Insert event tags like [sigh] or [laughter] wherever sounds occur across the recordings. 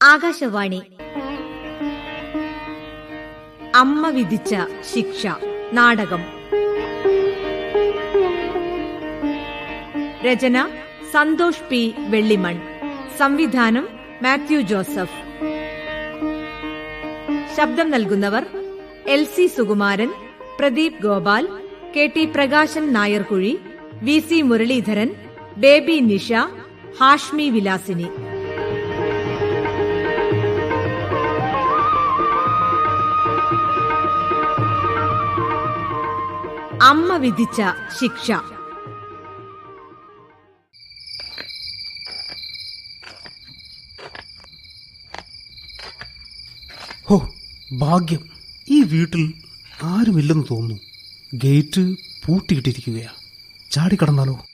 ആകാശവാണി. അമ്മ വിധിച്ച ശിക്ഷ നാടകം. രചന സന്തോഷ് പി. വെള്ളിമൺ. സംവിധാനം മാത്യു ജോസഫ്. ശബ്ദം നൽകുന്നവർ L C Sukumaran Pradeep Gopal K T Prakashan Nayarkuzhi V C Muraleedharan Baby Nisha Hashmi Vilasini. അമ്മ വിധിച്ച ശിക്ഷ. ഹോ ഭാഗ്യം. ഈ വീട്ടിൽ ആരുമില്ലെന്ന് തോന്നുന്നു. ഗേറ്റ് പൂട്ടിയിട്ടിരിക്കുകയാ. ചാടിക്കടന്നാലോ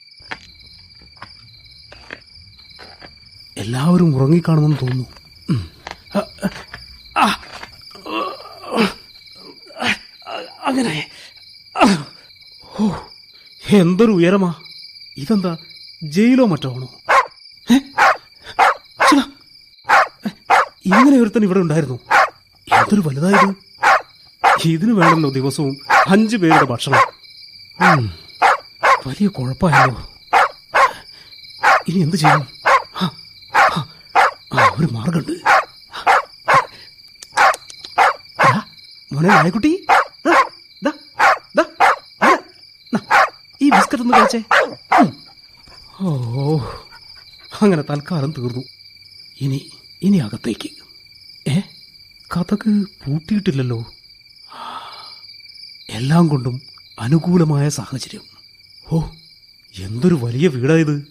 എല്ലാവരും ഉറങ്ങിക്കാണുമെന്ന് തോന്നുന്നു. അങ്ങനെ. ഹോ എന്തൊരു ഉയരമാ. ഇതെന്താ ജയിലോ മറ്റോ ആണോ. ഇങ്ങനെ ഒരുത്തൻ ഇവിടെ ഉണ്ടായിരുന്നു. എന്തൊരു വലുതായത്. ഇതിന് വേണമല്ലോ ദിവസവും അഞ്ചു പേരുടെ ഭക്ഷണം. വലിയ കുഴപ്പമായല്ലോ. ഇനി എന്ത് ചെയ്യും? ഒരു മാർഗമുണ്ട് മോനെ നായക്കുട്ടി ദാ, ദാ, ദാ, ഇവിടെ. നാ, ബിസ്ക്കറ്റ് കഴിച്ചേ. ഓ അങ്ങനെ തൽക്കാലം തീർന്നു. ഇനി ഇനി അകത്തേക്ക്. ഏ കഥക്ക് പൂട്ടിയിട്ടില്ലല്ലോ. എല്ലാം കൊണ്ടും അനുകൂലമായ സാഹചര്യം. ഓ എന്തൊരു വലിയ വീടായത്.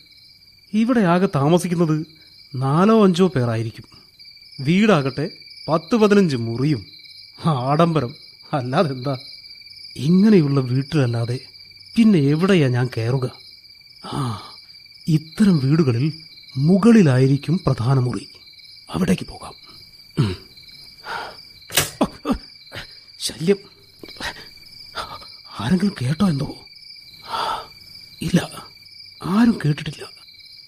ഇവിടെ ആകെ താമസിക്കുന്നത് നാലോ അഞ്ചോ പേരായിരിക്കും. വീടാകട്ടെ പത്ത് പതിനഞ്ച് മുറിയും. ആഡംബരം. അല്ലാതെന്താ? ഇങ്ങനെയുള്ള വീട്ടിലല്ലാതെ പിന്നെ എവിടെയാ ഞാൻ കയറുക ആ ഇത്തരം വീടുകളിൽ മുകളിലായിരിക്കും പ്രധാന മുറി. അവിടേക്ക് പോകാം. ശല്യം. ആരെങ്കിലും കേട്ടോ എന്തോ? ഇല്ല ആരും കേട്ടിട്ടില്ല.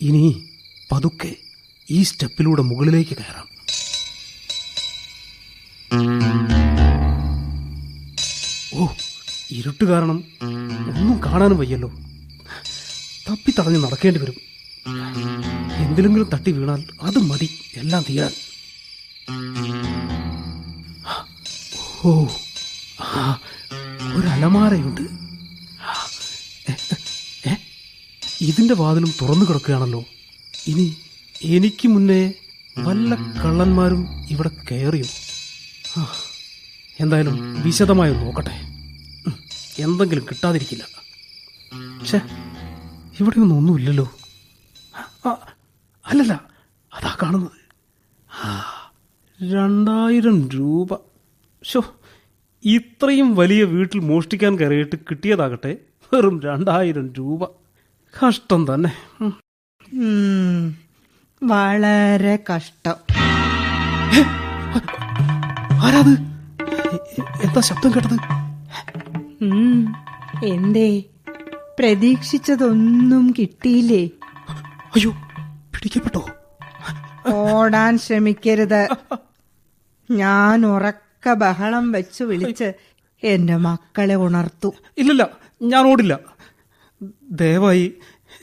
ഇനി പതുക്കെ ഈ സ്റ്റെപ്പിലൂടെ മുകളിലേക്ക് കയറാം. ഇരുട്ട് കാരണം ഒന്നും കാണാനും വയ്യല്ലോ. തപ്പി തടഞ്ഞ് നടക്കേണ്ടി വരും. എന്തിലെങ്കിലും തട്ടി വീണാൽ അത് മതി എല്ലാം തീരാൻ. ഓ ആ ഒരു അലമാരയുണ്ട് എ, എ, ഇതിന്റെ വാതിലും തുറന്നു കിടക്കുകയാണല്ലോ. ഇനി എനിക്ക് മുന്നേ വല്ല കള്ളന്മാരും ഇവിടെ കയറിയോ? എന്തായാലും വിശദമായി നോക്കട്ടെ. എന്തെങ്കിലും കിട്ടാതിരിക്കില്ല. ഇവിടെ ഒന്നും ഒന്നുമില്ലല്ലോ. അല്ലല്ല അതാ കാണുന്നത്. രണ്ടായിരം രൂപ. ഷോ ഇത്രയും വലിയ വീട്ടിൽ മോഷ്ടിക്കാൻ കയറിയിട്ട് കിട്ടിയതാകട്ടെ വെറും രണ്ടായിരം രൂപ. കഷ്ടം തന്നെ. വളരെ കഷ്ടം. ആരാത്? എന്താ ശബ്ദം കേട്ടത്? എന്തേ? പ്രതീക്ഷിച്ചതൊന്നും കിട്ടിയില്ലേ? അയ്യോ പിടിക്കപ്പെട്ടോ? ഓടാൻ ശ്രമിക്കരുത്. ഞാൻ ഉറക്ക ബഹളം വെച്ച് വിളിച്ച് എന്റെ മക്കളെ ഉണർത്തു. ഇല്ലില്ല ഞാൻ ഓടില്ല. ദയവായി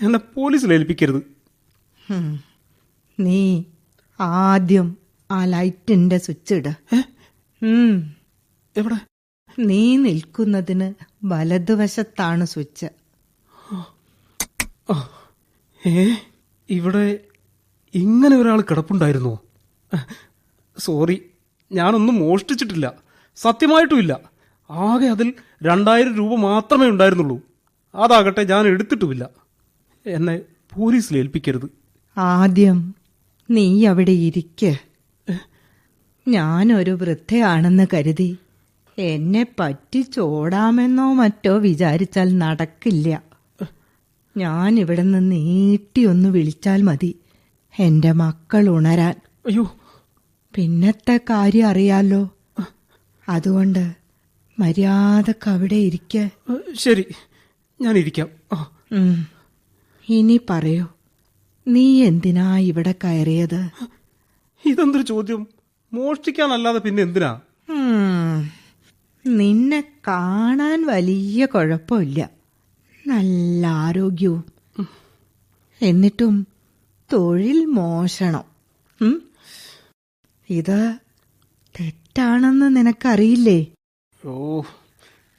എന്നെ പോലീസിൽ ഏൽപ്പിക്കരുത്. നീ ആദ്യം ആ ലൈറ്റിന്റെ സ്വിച്ച് ഇട്? എവിടെ? നീ നിൽക്കുന്നതിന് വലതുവശത്താണ് സ്വിച്ച്. ഏ ഇവിടെ ഇങ്ങനെ ഒരാൾ കിടപ്പുണ്ടായിരുന്നു. സോറി ഞാനൊന്നും മോഷ്ടിച്ചിട്ടില്ല. സത്യമായിട്ടുമില്ല. ആകെ അതിൽ രണ്ടായിരം രൂപ മാത്രമേ ഉണ്ടായിരുന്നുള്ളൂ. അതാകട്ടെ ഞാൻ എടുത്തിട്ടുമില്ല. എന്നെ പോലീസിൽ ഏൽപ്പിക്കരുത്. ആദ്യം നീ അവിടെ ഇരിക്ക. ഞാനൊരു വൃദ്ധയാണെന്ന് കരുതി എന്നെ പറ്റിച്ചോടാമെന്നോ മറ്റോ വിചാരിച്ചാൽ നടക്കില്ല. ഞാൻ ഇവിടെ നിന്ന് നീട്ടി ഒന്ന് വിളിച്ചാൽ മതി. എന്റെ മക്കൾ ഉണരാൻ. അയ്യോ. പിന്നത്തെ കാര്യം അറിയാലോ. അതുകൊണ്ട് മര്യാദയ്ക്ക് അവിടെ ഇരിക്ക. ശരി ഞാൻ ഇരിക്കാം. ഇനി പറയൂ നീ എന്തിനാ ഇവിടെ കയറിയത്? ഇതെന്തൊരു ചോദ്യം. മോഷ്ടിക്കാനല്ലാതെ പിന്നെ എന്തിനാ. നിന്നെ കാണാൻ വലിയ കുഴപ്പമില്ല. നല്ല ആരോഗ്യവും. എന്നിട്ടും തൊഴിൽ മോഷണം? ഇത് തെറ്റാണെന്ന് നിനക്കറിയില്ലേ? ഓ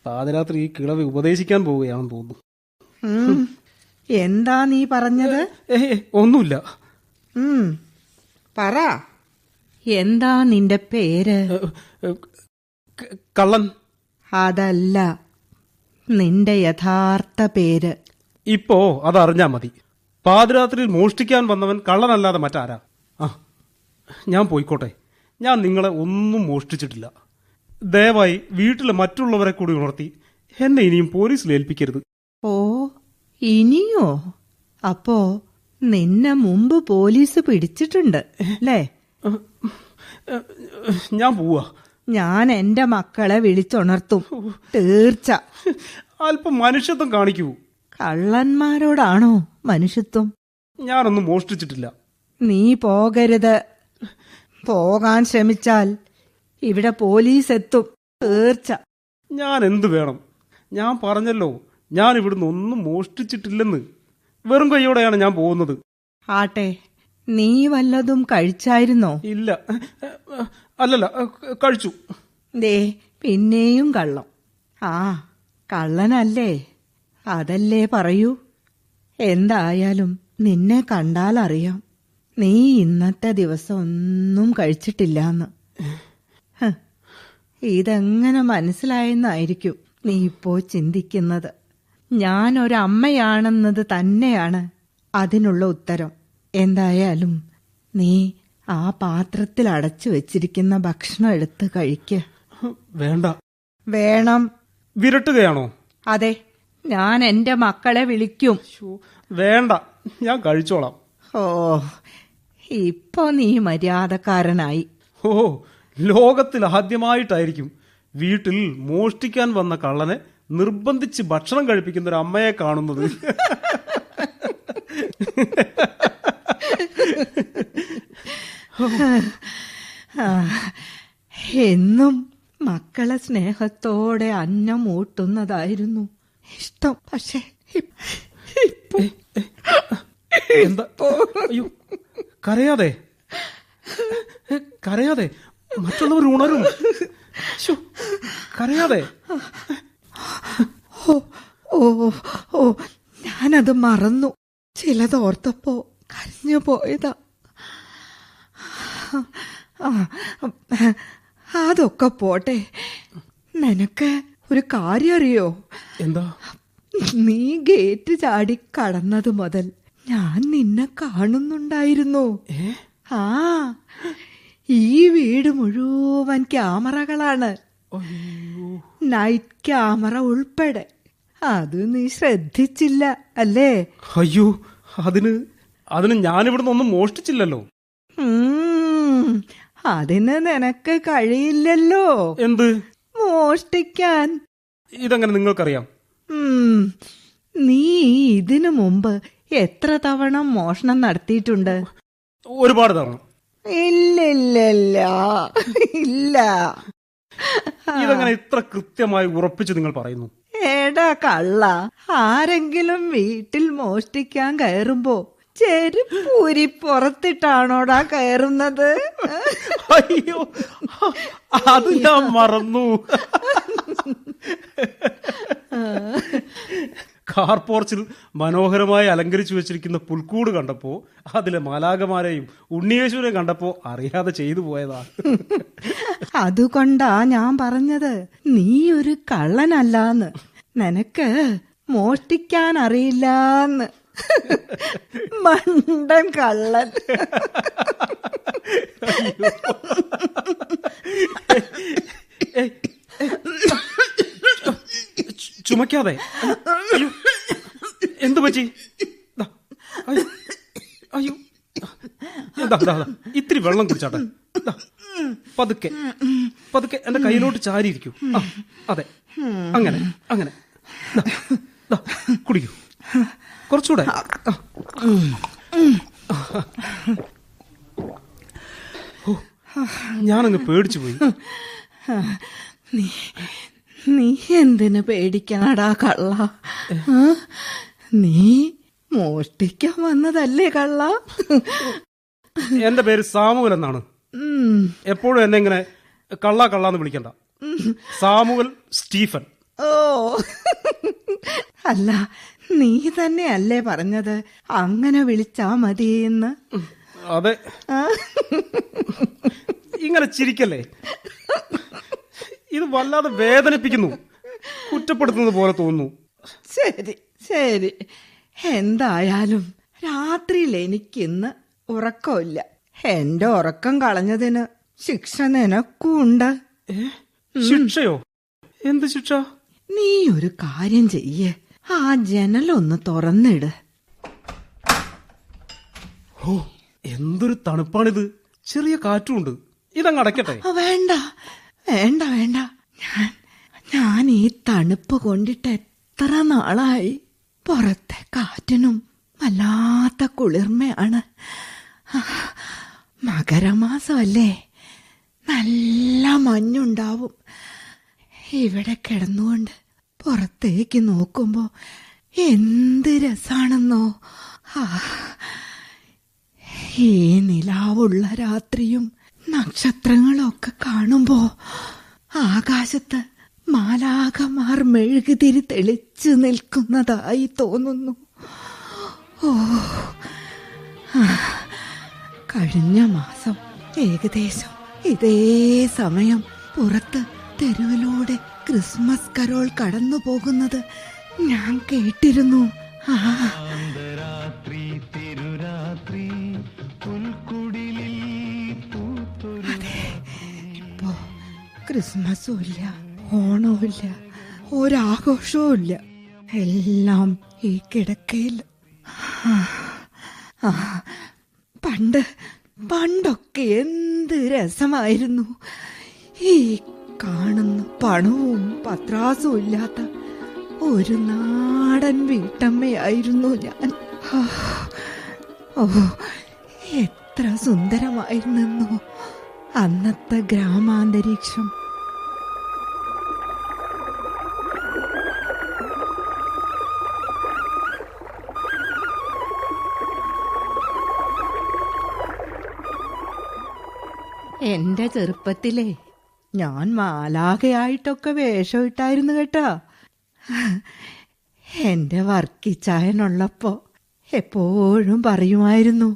പാതിരാത്രി ഈ കിളവ് ഉപദേശിക്കാൻ പോവുകയാണെന്ന് തോന്നുന്നു. എന്താ നീ പറഞ്ഞത്? ഒന്നുമില്ല. പറ. എന്താ നിന്റെ പേര്? കള്ളൻ. അതല്ല. നിന്റെ യഥാർത്ഥ പേര്. ഇപ്പോ അതറിഞ്ഞാ മതി. പാതിരാത്രിയിൽ മോഷ്ടിക്കാൻ വന്നവൻ കള്ളനല്ലാതെ മറ്റാരാ? ആ ഞാൻ പോയിക്കോട്ടെ. ഞാൻ നിങ്ങളെ ഒന്നും മോഷ്ടിച്ചിട്ടില്ല. ദയവായി വീട്ടിലെ മറ്റുള്ളവരെ കൂടി ഉണർത്തി എന്നെ ഇനിയും പോലീസിൽ ഏൽപ്പിക്കരുത്. ഓ ഇനിയോ? അപ്പോ നിന്നെ മുമ്പ് പോലീസ് പിടിച്ചിട്ടുണ്ട് അല്ലേ? ഞാൻ പോവാ. ഞാൻ എന്റെ മക്കളെ വിളിച്ചുണർത്തും. തീർച്ച. അല്പം മനുഷ്യത്വം കാണിക്കൂ. കള്ളന്മാരോടാണോ മനുഷ്യത്വം? ഞാനൊന്നും മോഷ്ടിച്ചിട്ടില്ല. നീ പോകരുത്. പോകാൻ ശ്രമിച്ചാൽ ഇവിടെ പോലീസ് എത്തും തീർച്ച. ഞാൻ എന്തു വേണം? ഞാൻ പറഞ്ഞല്ലോ ഞാൻ ഇവിടുന്ന് ഒന്നും മോഷ്ടിച്ചിട്ടില്ലെന്ന്. വെറും കൈയോടെയാണ് ഞാൻ പോകുന്നത്. ആട്ടെ നീ വല്ലതും കഴിച്ചായിരുന്നോ? ഇല്ല. അല്ലല്ല കഴിച്ചു. ദേ പിന്നെയും കള്ളം. ആ കള്ളനല്ലേ? അതല്ലേ പറയൂ? എന്തായാലും നിന്നെ കണ്ടാൽ അറിയാം നീ ഇന്നത്തെ ദിവസം ഒന്നും കഴിച്ചിട്ടില്ലാന്ന് ഇതെങ്ങനെ മനസ്സിലായെന്നായിരിക്കും നീ ഇപ്പോ ചിന്തിക്കുന്നത്. ഞാൻ ഒരമ്മയാണെന്നത് തന്നെയാണ് അതിനുള്ള ഉത്തരം. എന്തായാലും നീ ആ പാത്രത്തിൽ അടച്ചു വെച്ചിരിക്കുന്ന ഭക്ഷണം എടുത്ത് കഴിക്ക്. വേണ്ട. വേണം. വിരട്ടുകയാണോ? അതെ. ഞാൻ എന്റെ മക്കളെ വിളിക്കും. വേണ്ട. ഞാൻ കഴിച്ചോളാം. ഓ ഇപ്പൊ നീ മര്യാദക്കാരനായി. ഓ ലോകത്തിൽ ആദ്യമായിട്ടായിരിക്കും വീട്ടിൽ മോഷ്ടിക്കാൻ വന്ന കള്ളനെ നിർബന്ധിച്ച് ഭക്ഷണം കഴിപ്പിക്കുന്ന ഒരു അമ്മയെ കാണുന്നത്. [laughs] എന്നും മക്കളെ സ്നേഹത്തോടെ അന്നം ഊട്ടുന്നതായിരുന്നു ഇഷ്ടം. പക്ഷെ എന്താ? അയ്യോ കരയാതെ. കരയാതെ. മറ്റുള്ളവർ ഉണരും. കരയാതെ. ഓ ഓ ഓ ഞാനത് മറന്നു. ചിലതോർത്തപ്പോ കരഞ്ഞു പോയതാ. അതൊക്കെ പോട്ടെ. നിനക്ക് ഒരു കാര്യം അറിയോ എന്താ? നീ ഗേറ്റ് ചാടി കടന്നത് മുതൽ ഞാൻ നിന്നെ കാണുന്നുണ്ടായിരുന്നു. ആ ഈ വീട് മുഴുവൻ ക്യാമറകളാണ്. നൈറ്റ് ക്യാമറ ഉൾപ്പെടെ. അത് നീ ശ്രദ്ധിച്ചില്ല അല്ലേ? അയ്യോ അതിന് അതിന് ഞാനിവിടുന്ന് ഒന്നും മോഷ്ടിച്ചില്ലല്ലോ. അതിന് നിനക്ക് കഴിയില്ലല്ലോ. എന്ത്? മോഷ്ടിക്കാൻ. ഇതങ്ങനെ നിങ്ങൾക്കറിയാം? നീ ഇതിനു മുമ്പ് എത്ര തവണ മോഷണം നടത്തിയിട്ടുണ്ട്? ഒരുപാട് തവണ. ഇല്ലില്ല ഇല്ല. ഇതങ്ങനെ ഇത്ര കൃത്യമായി ഉറപ്പിച്ച് നിങ്ങൾ പറയുന്നു? എടാ കള്ള ആരെങ്കിലും വീട്ടിൽ മോഷ്ടിക്കാൻ കയറുമ്പോ ചെരുപ്പൂരി പുറത്തിട്ടാണോടാ കയറുന്നത്? അയ്യോ അത് ഞാൻ മറന്നു. കാർ പോർച്ചിൽ മനോഹരമായി അലങ്കരിച്ചു വെച്ചിരിക്കുന്ന പുൽക്കൂട് കണ്ടപ്പോ അതിലെ മാലാകമാരെയും ഉണ്ണിയേശുവിനെ കണ്ടപ്പോ അറിയാതെ ചെയ്തു പോയതാ. അതുകൊണ്ടാ ഞാൻ പറഞ്ഞത് നീ ഒരു കള്ളനല്ലാന്ന്. നിനക്ക് മോഷ്ടിക്കാൻ അറിയില്ലാന്ന്. [laughs] മണ്ടൻ കള്ളൻ. ചുമക്കാതെ. എന്തു പറ്റി? അയ്യോ ഇത്തിരി വെള്ളം കുടിച്ചാട്ടെ. പതുക്കെ പതുക്കെ എന്റെ കയ്യിലോട്ട് ചാരിയിരിക്കൂ. അതെ അങ്ങനെ അങ്ങനെ ദാ, ദാ, കുടിക്കൂ കുറച്ചുകൂടെ. ഞാനങ്ങ് പേടിച്ചു പോയി നീ നീ എന്തിനു പേടിക്കണടാ കള്ള? നീ മോഷ്ടിക്കാൻ വന്നതല്ലേ കള്ള? എന്റെ പേര് സാമുവൽ എന്നാണ്. എപ്പോഴും എന്നെ ഇങ്ങനെ കള്ള എന്ന് വിളിക്കണ്ട. Samuel Stephen. ഓ. അല്ല നീ തന്നെയല്ലേ പറഞ്ഞത്? അങ്ങനെ വിളിച്ചാ മതിയെന്ന്. അതെ. ഇങ്ങനെ ചിരിക്കല്ലേ? ഇത് വല്ലാതെ വേദനിപ്പിക്കുന്നു. കുറ്റപ്പെടുത്തുന്നത് പോലെ തോന്നുന്നു. ശരി ശരി. എന്തായാലും രാത്രിയിൽ എനിക്കിന്ന് ഉറക്കമില്ല. എന്റെ ഉറക്കം കളഞ്ഞതിന് ശിക്ഷ നിനക്കുണ്ട്. ശിക്ഷയോ? എന്ത് ശിക്ഷ? നീ ഒരു കാര്യം ചെയ്യേ. ആ ജനലൊന്ന് തുറന്നിട്. ഓ എന്തൊരു തണുപ്പാണിത്. ചെറിയ കാറ്റുണ്ട് ഇതങ്ങ് അടയ്ക്കട്ടെ. വേണ്ട. വേണ്ട വേണ്ട. ഞാൻ ഞാൻ ഈ തണുപ്പ് കൊണ്ടിട്ട് എത്ര നാളായി? പുറത്തെ കാറ്റിനും വല്ലാത്ത കുളിർമയാണ്. മകരമാസമല്ലേ? നല്ല മഞ്ഞുണ്ടാവും. ഇവിടെ കിടന്നുകൊണ്ട് പുറത്തേക്ക് നോക്കുമ്പോ എന്ത് രസാണെന്നോ. ഈ നിലാവുള്ള രാത്രിയും നക്ഷത്രങ്ങളൊക്കെ കാണുമ്പോ ആകാശത്ത് മാലാഖമാർ മെഴുകുതിരി തെളിച്ചു നിൽക്കുന്നതായി തോന്നുന്നു. ഓ കഴിഞ്ഞ മാസം ഏകദേശം ഇതേ സമയം പുറത്ത് തെരുവിലൂടെ ക്രിസ്മസ് കരോൾ കടന്നു പോകുന്നത് ഞാൻ കേട്ടിരുന്നു. പൂത്തൊരു ഇപ്പോ ക്രിസ്മസും ഇല്ല ഓണവും ഇല്ല ഒരാഘോഷവും ഇല്ല. എല്ലാം ഈ കിടക്കയിൽ. പണ്ട് പണ്ടൊക്കെ എന്ത് രസമായിരുന്നു. ഈ കാണുന്ന. പണവും പത്രാസും ഇല്ലാത്ത ഒരു നാടൻ വീട്ടമ്മയായിരുന്നു ഞാൻ. ഓ എത്ര സുന്ദരമായിരുന്നെന്നോ. അന്നത്തെ ഗ്രാമാന്തരീക്ഷം. എന്റെ ചെറുപ്പത്തിലേ ഞാൻ മാലാകയായിട്ടൊക്കെ വേഷം ഇട്ടായിരുന്നു കേട്ടോ. എന്റെ വർക്കിച്ചായനുള്ളപ്പോ എപ്പോഴും പറയുമായിരുന്നു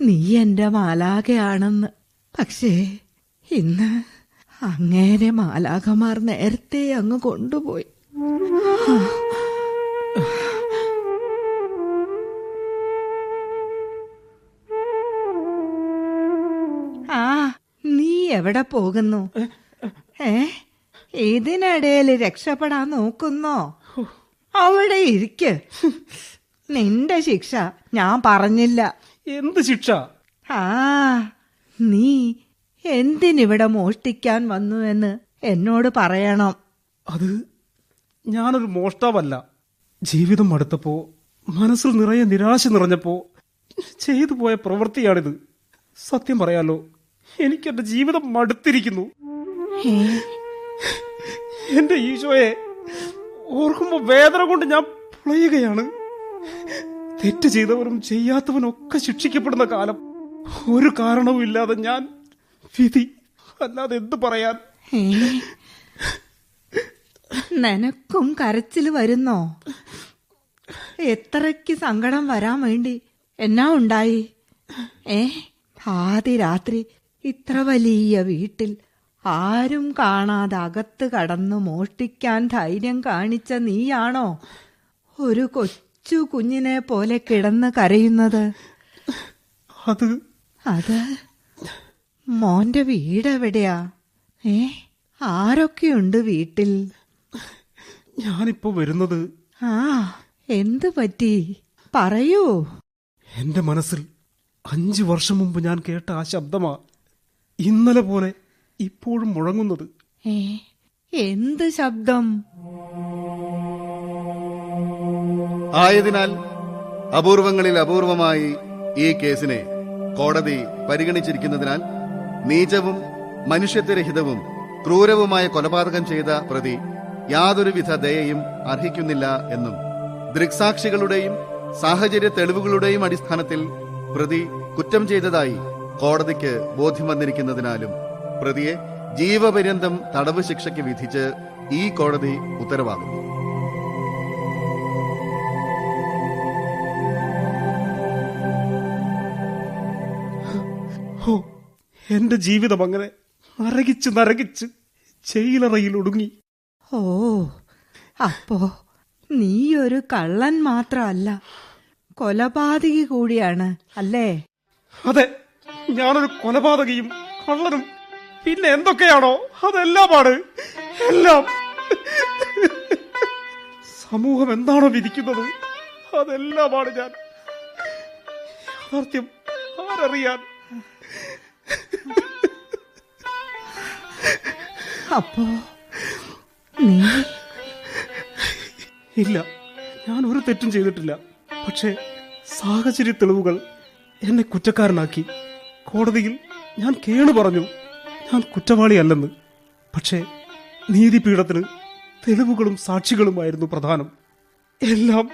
നീ എന്റെ മാലാകയാണെന്ന് പക്ഷേ ഇന്ന് അങ്ങേരെ മാലാകമാർ നേരത്തെ അങ്ങ് കൊണ്ടുപോയി. ആ നീ എവിടെ പോകുന്നു? ഏ? ഇതിനിടയിൽ രക്ഷപ്പെടാൻ നോക്കുന്നോ? അവിടെ ഇരിക്ക. നിന്റെ ശിക്ഷ ഞാൻ പറഞ്ഞില്ല. എന്ത് ശിക്ഷ? ആ നീ എന്തിനിവിടെ മോഷ്ടിക്കാൻ വന്നു എന്ന് എന്നോട് പറയണം. അത് ഞാനൊരു മോഷ്ടാവല്ല. ജീവിതം അടുത്തപ്പോ മനസ്സിൽ നിറയെ നിരാശ നിറഞ്ഞപ്പോ ചെയ്തു പോയ പ്രവൃത്തിയാണിത്. സത്യം പറയാലോ എനിക്കെന്റെ ജീവിതം മടുത്തിരിക്കുന്നു. എന്റെ ഈശോയെ ഓർക്കുമ്പോ വേദന കൊണ്ട് ഞാൻ പുളയുകയാണ്. തെറ്റ് ചെയ്തവരും ചെയ്യാത്തവനും ഒക്കെ ശിക്ഷിക്കപ്പെടുന്ന കാലം. ഒരു കാരണവും ഇല്ലാതെ ഞാൻ വിധി. അല്ലാതെ എന്ത് പറയാൻ? നിനക്കും കരച്ചിൽ വരുന്നോ? എത്രയ്ക്ക് സങ്കടം വരാൻ വേണ്ടി എന്നാ ഉണ്ടായി? ഏ ആദ്യ രാത്രി ഇത്ര വലിയ വീട്ടിൽ ആരും കാണാതെ അകത്ത് കടന്നു മോഷ്ടിക്കാൻ ധൈര്യം കാണിച്ച നീയാണോ? ഒരു കൊച്ചു കുഞ്ഞിനെ പോലെ കിടന്ന് കരയുന്നത്. അത് അത് മോന്റെ വീട് എവിടെയാ ഏ ആരൊക്കെയുണ്ട് വീട്ടിൽ? ഞാനിപ്പോ വരുന്നത് ആ എന്ത് പറ്റി? പറയൂ. എന്റെ മനസ്സിൽ അഞ്ചു വർഷം മുമ്പ് ഞാൻ കേട്ട ആ ശബ്ദമാ ഇന്നലെ പോലെ ഇപ്പോഴും മുഴങ്ങുന്നത്. എന്ത് ശബ്ദം? ആയതിനാൽ അപൂർവങ്ങളിൽ അപൂർവമായി ഈ കേസിനെ കോടതി പരിഗണിച്ചിരിക്കുന്നതിനാൽ നീചവും മനുഷ്യത്വരഹിതവും ക്രൂരവുമായ കൊലപാതകം ചെയ്ത പ്രതി യാതൊരുവിധ ദയയും അർഹിക്കുന്നില്ല എന്നും ദൃക്സാക്ഷികളുടെയും സാഹചര്യ തെളിവുകളുടെയും അടിസ്ഥാനത്തിൽ പ്രതി കുറ്റം ചെയ്തതായി കോടതിക്ക് ബോധ്യം വന്നിരിക്കുന്നതിനാലും പ്രതിയെ ജീവപര്യന്തം തടവ് ശിക്ഷയ്ക്ക് വിധിച്ച് ഈ കോടതി ഉത്തരവാകുന്നു. ഓ എന്റെ ജീവിതം അങ്ങനെ നരകിച്ച് നരകിച്ച് ജയിലറയിൽ ഒടുങ്ങി. ഓ അപ്പോ നീ ഒരു കള്ളൻ മാത്രമല്ല. കൊലപാതകി കൂടിയാണ് അല്ലേ? അതെ ഞാനൊരു കൊലപാതകിയും കള്ളനും പിന്നെ എന്തൊക്കെയാണോ? അതെല്ലാമാണ്. എല്ലാം. സമൂഹം എന്താണോ വിധിക്കുന്നത്? അതെല്ലാമാണ് ഞാൻ. യാഥാർത്ഥ്യം ആരറിയാൻ. അപ്പോ നീ? ഇല്ല. ഞാൻ ഒരു തെറ്റും ചെയ്തിട്ടില്ല. പക്ഷേ സാഹചര്യ തെളിവുകൾ എന്നെ കുറ്റക്കാരനാക്കി. കോടതിയിൽ ഞാൻ കേണു പറഞ്ഞു. ഞാൻ കുറ്റവാളിയല്ലെന്ന്. പക്ഷേ നീതിപീഠത്തിന് തെളിവുകളും സാക്ഷികളുമായിരുന്നു പ്രധാനം. എല്ലാം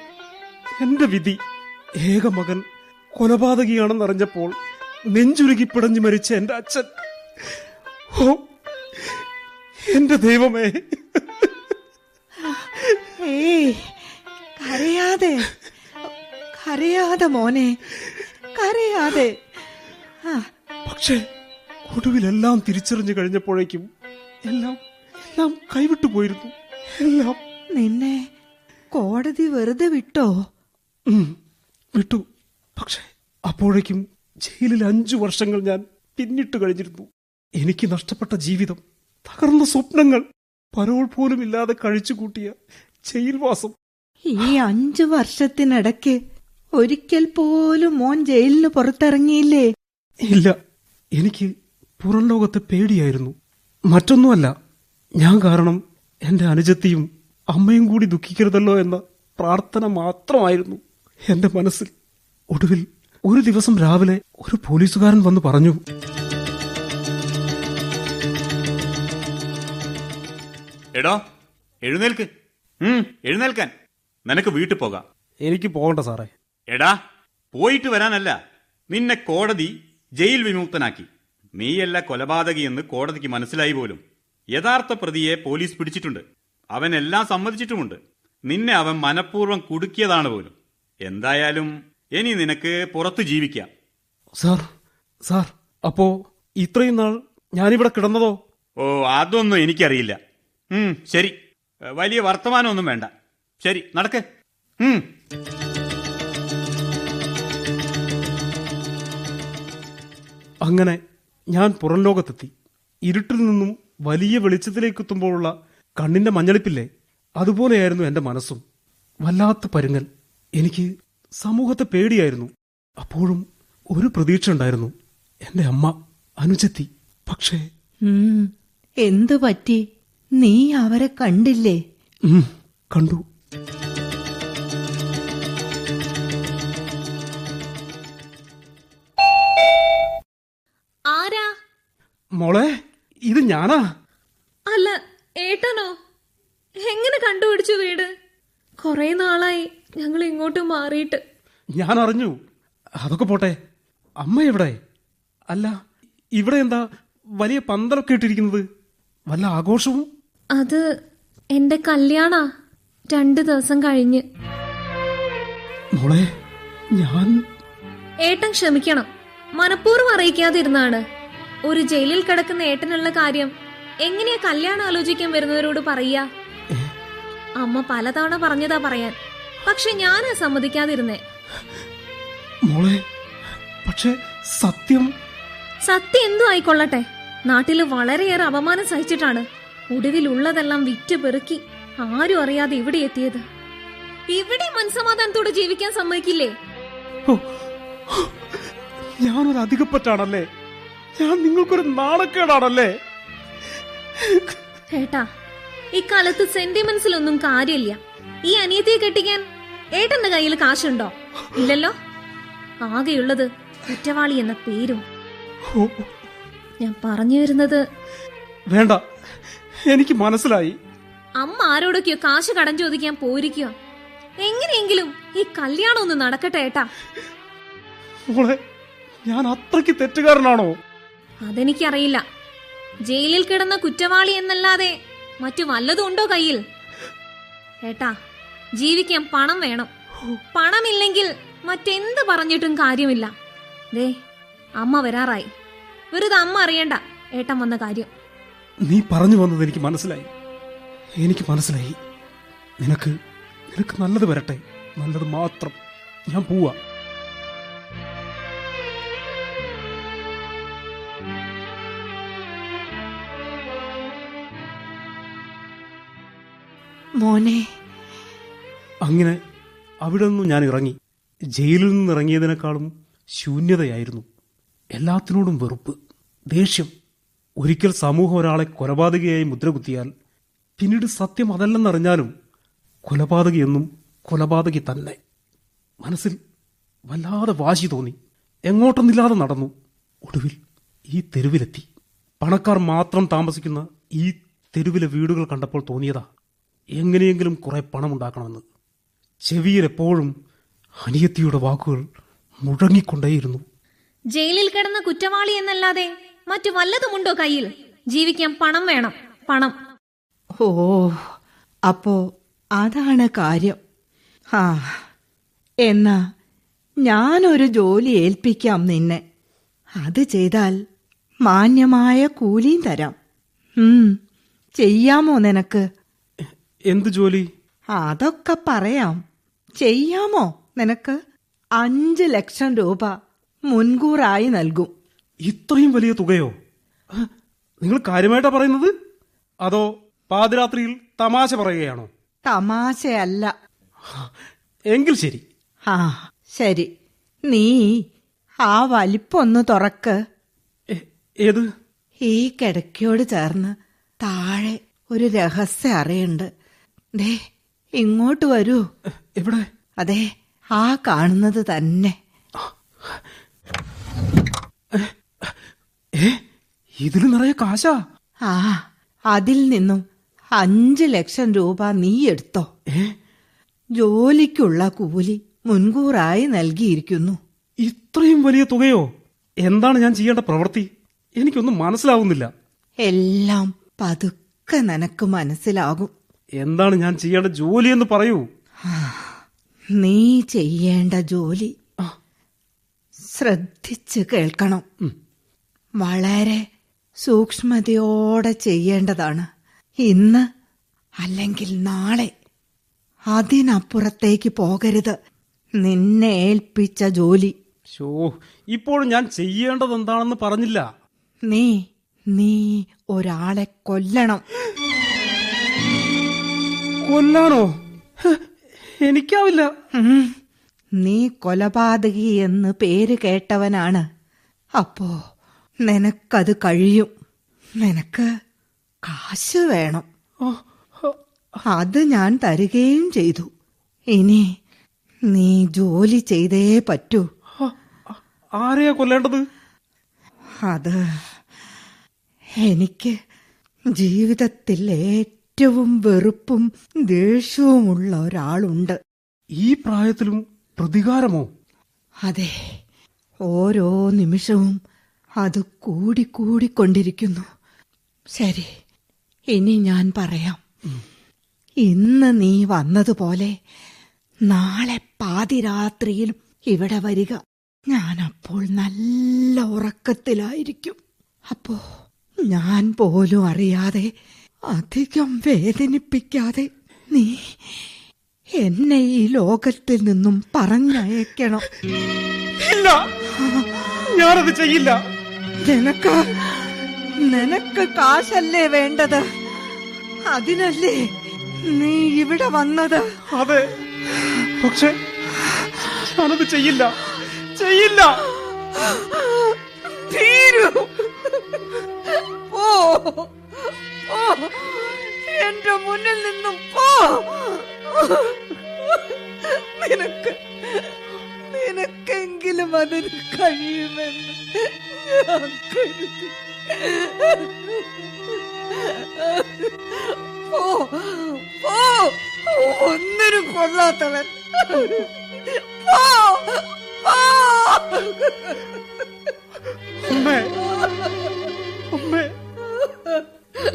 എന്റെ വിധി. ഏക മകൻ കൊലപാതകിയാണെന്നറിഞ്ഞപ്പോൾ നെഞ്ചുരുകി പിടഞ്ഞു മരിച്ച എന്റെ അച്ഛൻ. ഓ എന്റെ ദൈവമേ. കരയാതെ കരയാതെ മോനെ കരയാതെ. പക്ഷേ ഒടുവിലെല്ലാം തിരിച്ചറിഞ്ഞു കഴിഞ്ഞപ്പോഴേക്കും എല്ലാം എല്ലാം കൈവിട്ടു പോയിരുന്നു. എല്ലാം. നിന്നെ കോടതി വെറുതെ വിട്ടോ? വിട്ടു. പക്ഷേ അപ്പോഴേക്കും ജയിലിൽ അഞ്ചു വർഷങ്ങൾ ഞാൻ പിന്നിട്ട് കഴിഞ്ഞിരുന്നു. എനിക്ക് നഷ്ടപ്പെട്ട ജീവിതം തകർന്ന സ്വപ്നങ്ങൾ പരോൾ പോലും ഇല്ലാതെ കഴിച്ചുകൂട്ടിയ ജയിൽവാസം. ഈ അഞ്ചു വർഷത്തിനിടയ്ക്ക് ഒരിക്കൽ പോലും മോൻ ജയിലിന് പുറത്തിറങ്ങിയില്ലേ? ഇല്ല എനിക്ക് പുറം ലോകത്തെ പേടിയായിരുന്നു. മറ്റൊന്നുമല്ല ഞാൻ കാരണം എന്റെ അനുജത്തിയും അമ്മയും കൂടി ദുഃഖിക്കരുതല്ലോ എന്ന പ്രാർത്ഥന മാത്രമായിരുന്നു എന്റെ മനസ്സിൽ. ഒടുവിൽ ഒരു ദിവസം രാവിലെ ഒരു പോലീസുകാരൻ വന്നു പറഞ്ഞു എടോ എഴുന്നേൽക്ക്. എഴുന്നേൽക്കാൻ. നിനക്ക് വീട്ടിൽ പോകാം. എനിക്ക് പോകണ്ട സാറേ. എടാ പോയിട്ട് വരാനല്ല നിന്നെ കോടതി ജയിൽ വിമുക്തനാക്കി. നീയല്ല കൊലപാതകിയെന്ന് കോടതിക്ക് മനസ്സിലായി പോലും. യഥാർത്ഥ പ്രതിയെ പോലീസ് പിടിച്ചിട്ടുണ്ട്. അവൻ എല്ലാം സമ്മതിച്ചിട്ടുമുണ്ട്. നിന്നെ അവൻ മനഃപൂർവം കുടുക്കിയതാണ് പോലും. എന്തായാലും ഇനി നിനക്ക് പുറത്തു ജീവിക്കാം. സാർ സാർ അപ്പോ ഇത്രയും നാൾ ഞാനിവിടെ കിടന്നതോ? ഓ അതൊന്നും എനിക്കറിയില്ല. ഉം ശരി. വലിയ വർത്തമാനമൊന്നും വേണ്ട. ശരി നടക്ക്. ഉം. അങ്ങനെ ഞാൻ പുറം ലോകത്തെത്തി ഇരുട്ടിൽ നിന്നും വലിയ വെളിച്ചത്തിലേക്ക് എത്തുമ്പോഴുള്ള കണ്ണിന്റെ മഞ്ഞളിപ്പില്ലേ? അതുപോലെയായിരുന്നു എന്റെ മനസ്സും. വല്ലാത്ത പരുങ്ങൽ. എനിക്ക് സമൂഹത്തെ പേടിയായിരുന്നു. അപ്പോഴും ഒരു പ്രതീക്ഷ ഉണ്ടായിരുന്നു. എന്റെ അമ്മ അനുജത്തി. പക്ഷേ എന്തു പറ്റി? നീ അവരെ കണ്ടില്ലേ? കണ്ടു. മോളെ ഇത് ഞാനാ. അല്ല ഏട്ടനോ? എങ്ങനെ കണ്ടുപിടിച്ചു വീട്? കൊറേ നാളായി ഞങ്ങൾ ഇങ്ങോട്ട് മാറിയിട്ട്. ഞാൻ അറിഞ്ഞു. അതൊക്കെ പോട്ടെ. അമ്മ എവിടെ? അല്ല ഇവിടെ എന്താ വലിയ പന്തലൊക്കെ ഇട്ടിരിക്കുന്നത്? വല്ല ആഘോഷവും? അത് എന്റെ കല്യാണാ. രണ്ടു ദിവസം കഴിഞ്ഞ്. മോളെ ഞാൻ ഏട്ടൻ ക്ഷമിക്കണം. മനഃപൂർവം അറിയിക്കാതിരുന്നാണ്. ഒരു ജയിലിൽ കിടക്കുന്ന ഏട്ടനുള്ള കാര്യം എങ്ങനെയാ കല്യാണം ആലോചിക്കാൻ വരുന്നവരോട് പറയാ അമ്മ പലതവണ പറഞ്ഞതാ പറയാൻ. പക്ഷെ ഞാനാ സമ്മതിക്കാതിരുന്നേ. മോളെ പക്ഷെ സത്യം സത്യം എന്തു ആയിക്കൊള്ളട്ടെ. നാട്ടിൽ വളരെയേറെ അപമാനം സഹിച്ചിട്ടാണ്. ഒടുവിലുള്ളതെല്ലാം വിറ്റ് പെറുക്കി ആരും അറിയാതെ ഇവിടെ എത്തിയത്. ഇവിടെ മനസമാധാനത്തോടെ ജീവിക്കാൻ സമ്മതിക്കില്ലേ? ഞാനൊരു അധികപ്പറ്റാണല്ലേ ഞാൻ നിങ്ങൾക്കൊരു നാണക്കേടാണല്ലേ? ഏട്ടാ ഇക്കാലത്ത് സെന്റിമെന്റ്സിലൊന്നും കാര്യമില്ല. ഈ അനിയത്തിയെ കെട്ടിക്കാൻ ഏട്ടന്റെ കയ്യിൽ കാശുണ്ടോ? ഇല്ലല്ലോ? ആകെയുള്ളത് കുറ്റവാളി എന്ന പേരും. ഞാൻ പറഞ്ഞു വരുന്നത് വേണ്ട എനിക്ക് മനസ്സിലായി. അമ്മ ആരോടൊക്കെയോ കാശ് കടം ചോദിക്കാൻ പോയിരിക്കുക എങ്ങനെയെങ്കിലും ഈ കല്യാണം ഒന്ന് നടക്കട്ടെ ഏട്ടാ. ഞാൻ അത്രയ്ക്ക് തെറ്റുകാരനാണോ? അതെനിക്കറിയില്ല. ജയിലിൽ കിടന്ന കുറ്റവാളി എന്നല്ലാതെ മറ്റു വല്ലതും ഉണ്ടോ കയ്യിൽ? ഏട്ടാ ജീവിക്കാൻ പണം വേണം. പണമില്ലെങ്കിൽ മറ്റെന്ത് പറഞ്ഞിട്ടും കാര്യമില്ല. ദേ അമ്മ വരാറായി. വെറുതെ അമ്മ അറിയണ്ട ഏട്ടൻ വന്ന കാര്യം. നീ പറഞ്ഞു വന്നത് എനിക്ക് മനസ്സിലായി. എനിക്ക് മനസ്സിലായി. നിനക്ക് നിനക്ക് നല്ലത് വരട്ടെ. നല്ലത് മാത്രം. ഞാൻ പോവാ. മോനെ. അങ്ങനെ അവിടെ നിന്നും ഞാൻ ഇറങ്ങി. ജയിലിൽ നിന്ന് ഇറങ്ങിയതിനേക്കാളും ശൂന്യതയായിരുന്നു. എല്ലാത്തിനോടും വെറുപ്പ് ദേഷ്യം. ഒരിക്കൽ സമൂഹം ഒരാളെ കൊലപാതകയായി മുദ്രകുത്തിയാൽ പിന്നീട് സത്യം അതല്ലെന്നറിഞ്ഞാലും കൊലപാതകയെന്നും കൊലപാതകി തന്നെ. മനസ്സിൽ വല്ലാതെ വാശി തോന്നി. എങ്ങോട്ടൊന്നില്ലാതെ നടന്നു. ഒടുവിൽ ഈ തെരുവിലെത്തി. പണക്കാർ മാത്രം താമസിക്കുന്ന ഈ തെരുവിലെ വീടുകൾ കണ്ടപ്പോൾ തോന്നിയതാ. എങ്ങനെയെങ്കിലും കുറെ പണമുണ്ടാക്കണമെന്ന് ചെവിയിൽ എപ്പോഴും അനിയത്തിയുടെ വാക്കുകൾ മുഴങ്ങിക്കൊണ്ടേയിരുന്നു. ജയിലിൽ കിടന്ന കുറ്റവാളി എന്നല്ലാതെ മറ്റു വല്ലതുമുണ്ടോ കയ്യിൽ? ജീവിക്കാൻ പണം വേണം പണം. ഓ അപ്പോ അതാണ് കാര്യം. ആ എന്നാ ഞാനൊരു ജോലി ഏൽപ്പിക്കാം നിന്നെ. അത് ചെയ്താൽ മാന്യമായ കൂലിയും തരാം. ഉം ചെയ്യാമോ നിനക്ക്? എന്ത് ജോലി? അതൊക്കെ പറയാം. ചെയ്യാമോ നിനക്ക്? അഞ്ച് ലക്ഷം രൂപ മുൻകൂറായി നൽകും. ഇത്രയും വലിയ തുകയോ? നിങ്ങൾ കാര്യമായിട്ടാ പറയുന്നത്? അതോ പാതിരാത്രിയിൽ തമാശ പറയുകയാണോ? തമാശയല്ല. എങ്കിൽ ശരി. ആ ശരി. നീ ആ വലിപ്പൊന്ന് തുറക്ക്. ഏത്? ഈ കിടക്കയോട് ചേർന്ന് താഴെ ഒരു രഹസ്യം അറിയുണ്ട്. ദേ ഇങ്ങോട്ട് വരൂ. എവിടെ? അതെ ആ കാണുന്നത് തന്നെ. ഇതിൽ നിറയെ കാശാ? ആ അതിൽ നിന്നും അഞ്ച് ലക്ഷം രൂപ നീ എടുത്തോ. ജോലിക്കുള്ള കൂലി മുൻകൂറായി നൽകിയിരിക്കുന്നു. ഇത്രയും വലിയ തുകയോ? എന്താണ് ഞാൻ ചെയ്യേണ്ട പ്രവൃത്തി? എനിക്കൊന്നും മനസ്സിലാവുന്നില്ല. എല്ലാം പതുക്കെ നനക്ക് മനസ്സിലാകും. എന്താണ് ഞാൻ ചെയ്യേണ്ട ജോലി എന്ന് പറയൂ. നീ ചെയ്യേണ്ട ജോലി. ശ്രദ്ധിച്ച് കേൾക്കണം. വളരെ സൂക്ഷ്മതയോടെ ചെയ്യേണ്ടതാണ്. ഇന്ന് അല്ലെങ്കിൽ നാളെ അതിനപ്പുറത്തേക്ക് പോകരുത്. നിന്നെ ഏൽപ്പിച്ച ജോലി. ഷോ ഇപ്പോഴും ഞാൻ ചെയ്യേണ്ടത് എന്താണെന്ന് പറഞ്ഞില്ല. നീ നീ ഒരാളെ കൊല്ലണം. കൊല്ലാനോ എനിക്കാവില്ല. നീ കൊലപാതകി എന്ന് പേര് കേട്ടവനാണ്. അപ്പോ നിനക്കത് കഴിയും. നിനക്ക് കാശ് വേണം. അത് ഞാൻ തരികയും ചെയ്തു. ഇനി നീ ജോലി ചെയ്തേ പറ്റൂ. ആരെയാ കൊല്ലേണ്ടത്? അത് എനിക്ക് ജീവിതത്തിൽ ഏറ്റവും വെറുപ്പും ദേഷ്യവുമുള്ള ഒരാളുണ്ട്. ഈ പ്രായത്തിലും പ്രതികാരമോ? അതെ ഓരോ നിമിഷവും അത് കൂടിക്കൂടിക്കൊണ്ടിരിക്കുന്നു. ശരി ഇനി ഞാൻ പറയാം. ഇന്ന് നീ വന്നതുപോലെ നാളെ പാതിരാത്രിയിൽ ഇവിടെ വരിക. ഞാനപ്പോൾ അപ്പോൾ നല്ല ഉറക്കത്തിലായിരിക്കും. അപ്പോ ഞാൻ പോലും അറിയാതെ അധികം വേദനിപ്പിക്കാതെ നീ എന്നെ ഈ ലോകത്തിൽ നിന്നും പറഞ്ഞയക്കണം. ഇല്ല. ഞാനത് ചെയ്യില്ല. നിനക്ക് നിനക്ക് കാശല്ലേ വേണ്ടത്? അതിനല്ലേ നീ ഇവിടെ വന്നത്? അതെ. പക്ഷേ ഞാനത് ചെയ്യില്ല. ചെയ്യില്ല. തീരൂ. പോ. എന്റെ മുന്നിൽ നിന്നും പോ. നിനക്ക് നിനക്കെങ്കിലും അതിന് കഴിയുമെന്ന് ഞാൻ കരുതി. പോ പോ. ഒന്നിനും കൊള്ളാത്തവൻ. പോ അമ്മേ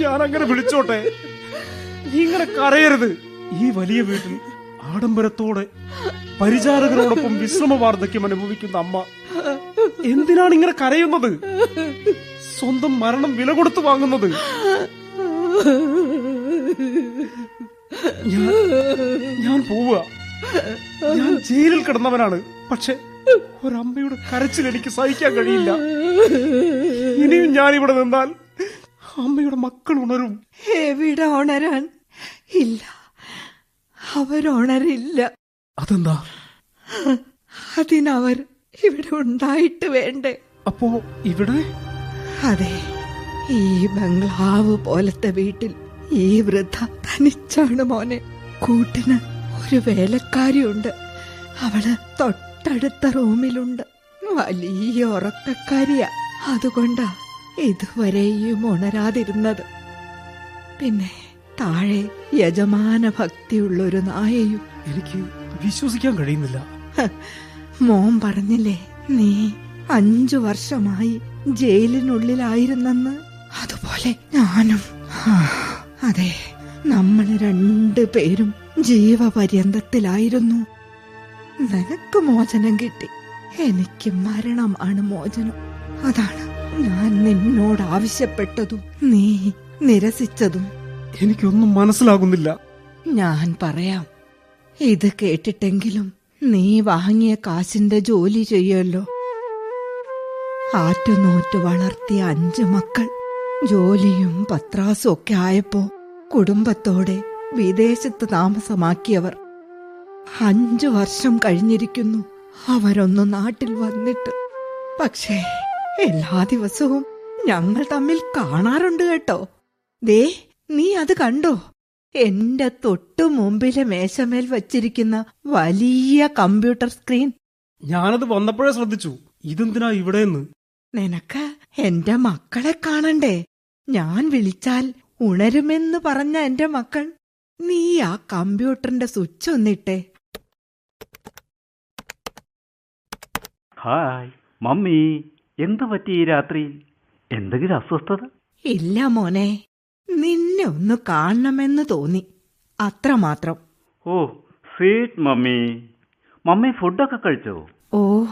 ഞാൻ അങ്ങനെ വിളിച്ചോട്ടെ? ഇങ്ങനെ കരയരുത്. ഈ വലിയ വീട്ടിൽ ആഡംബരത്തോടെ പരിചാരകരോടൊപ്പം വിശ്രമ വാർദ്ധക്യം അനുഭവിക്കുന്ന അമ്മ എന്തിനാണ് ഇങ്ങനെ കരയുന്നത്? സ്വന്തം മരണം വില കൊടുത്തു വാങ്ങുന്നത്. ഞാൻ പോവുക. ഞാൻ ജയിലിൽ കിടന്നവനാണ്. പക്ഷെ ഒരമ്മയുടെ കരച്ചിൽ എനിക്ക് സഹിക്കാൻ കഴിയില്ല. ഇനിയും ഞാൻ ഇവിടെ നിന്നാൽ അമ്മയുടെ മക്കൾ ഉണരും. എവിടെ ഉണരാൻ? ഇല്ല. അവരുണരില്ല അതെന്താ? അതിനവർ ഇവിടെ ഉണ്ടായിട്ട് വേണ്ടേ? അപ്പോ ഇവിടെ? അതെ. ഈ ബംഗ്ലാവ് പോലത്തെ വീട്ടിൽ ഈ വൃദ്ധ തനിച്ചാണ് മോനെ. കൂട്ടിന് ഒരു വേലക്കാരിയുണ്ട്. അവൾ തൊട്ടടുത്ത റൂമിലുണ്ട്. വലിയ ഉറക്കക്കാരിയാ. അതുകൊണ്ടാ ഇതുവരെയും ഉണരാതിരുന്നത്. പിന്നെ താഴെ യജമാന ഭക്തിയുള്ളൊരു നായയും എനിക്ക് വിശ്വസിക്കാൻ കഴിയുന്നില്ല. മോൻ പറഞ്ഞില്ലേ നീ അഞ്ചു വർഷമായി ജയിലിനുള്ളിലായിരുന്നെന്ന്? അതുപോലെ ഞാനും. അതെ നമ്മൾ രണ്ടു പേരും ജീവപര്യന്തത്തിലായിരുന്നു. നിനക്ക് മോചനം കിട്ടി. എനിക്ക് മരണമാണ് മോചനം. അതാണ് ഞാൻ നിന്നോട് ആവശ്യപ്പെട്ടതും നീ നിരസിച്ചതും. എനിക്കൊന്നും മനസ്സിലാകുന്നില്ല. ഞാൻ പറയാം ഇത് കേട്ടിട്ടെങ്കിലും നീ വാങ്ങിയ കാശിന്റെ ജോലി ചെയ്യുമല്ലോ ആറ്റുനോറ്റ് വളർത്തിയ അഞ്ച് മക്കൾ ജോലിയും പത്രാസും ഒക്കെ ആയപ്പോ കുടുംബത്തോടെ വിദേശത്ത് താമസമാക്കിയവർ. അഞ്ചു വർഷം കഴിഞ്ഞിരിക്കുന്നു അവരൊന്ന് നാട്ടിൽ വന്നിട്ട്. പക്ഷേ എല്ലാ ദിവസവും ഞങ്ങൾ തമ്മിൽ കാണാറുണ്ട് കേട്ടോ. ദേ നീ അത് കണ്ടോ? എന്റെ തൊട്ടു മുമ്പിലെ മേശമേൽ വച്ചിരിക്കുന്ന വലിയ കമ്പ്യൂട്ടർ സ്ക്രീൻ. ഞാനത് വന്നപ്പോഴേ ശ്രദ്ധിച്ചു. ഇതെന്തിനാ ഇവിടെയെന്ന്? നിനക്ക് എന്റെ മക്കളെ കാണണ്ടേ? ഞാൻ വിളിച്ചാൽ ഉണരുമെന്ന് പറഞ്ഞ എന്റെ മക്കൾ. നീ ആ കമ്പ്യൂട്ടറിന്റെ സ്വിച്ച് ഒന്നിട്ടെ. Hi mummy. എന്തു പറ്റി ഈ രാത്രിയിൽ എന്തെങ്കിലും അസ്വസ്ഥത? ഇല്ല മോനെ. നിന്നെ ഒന്ന് കാണണമെന്ന് തോന്നി. അത്രമാത്രം. ഓ സ്വീറ്റ് മമ്മി. മമ്മി ഫുഡൊക്കെ കഴിച്ചോ? ഓ.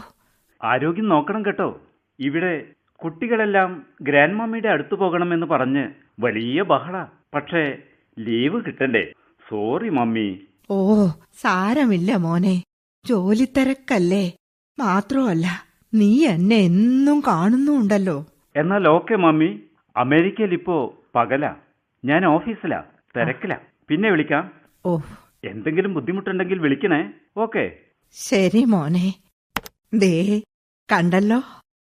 ആരോഗ്യം നോക്കണം കേട്ടോ. ഇവിടെ കുട്ടികളെല്ലാം ഗ്രാൻഡ് മമ്മിയുടെ അടുത്ത് പോകണമെന്ന് പറഞ്ഞ് വലിയ ബഹള. പക്ഷേ ലീവ് കിട്ടണ്ടേ. Sorry mummy. ഓ സാരമില്ല മോനെ. ജോലി തിരക്കല്ലേ. മാത്രമല്ല. നീ എന്നെ എന്നും കാണുന്നുണ്ടല്ലോ. എന്നാൽ ഓക്കെ മമ്മി അമേരിക്കയിൽ ഇപ്പോ പകലാ. ഞാൻ ഓഫീസിലാ തിരക്കിലാ. പിന്നെ വിളിക്കാം. ഓ. എന്തെങ്കിലും ബുദ്ധിമുട്ടുണ്ടെങ്കിൽ വിളിക്കണേ. ഓക്കെ. ശരി മോനെ. ദേ കണ്ടല്ലോ?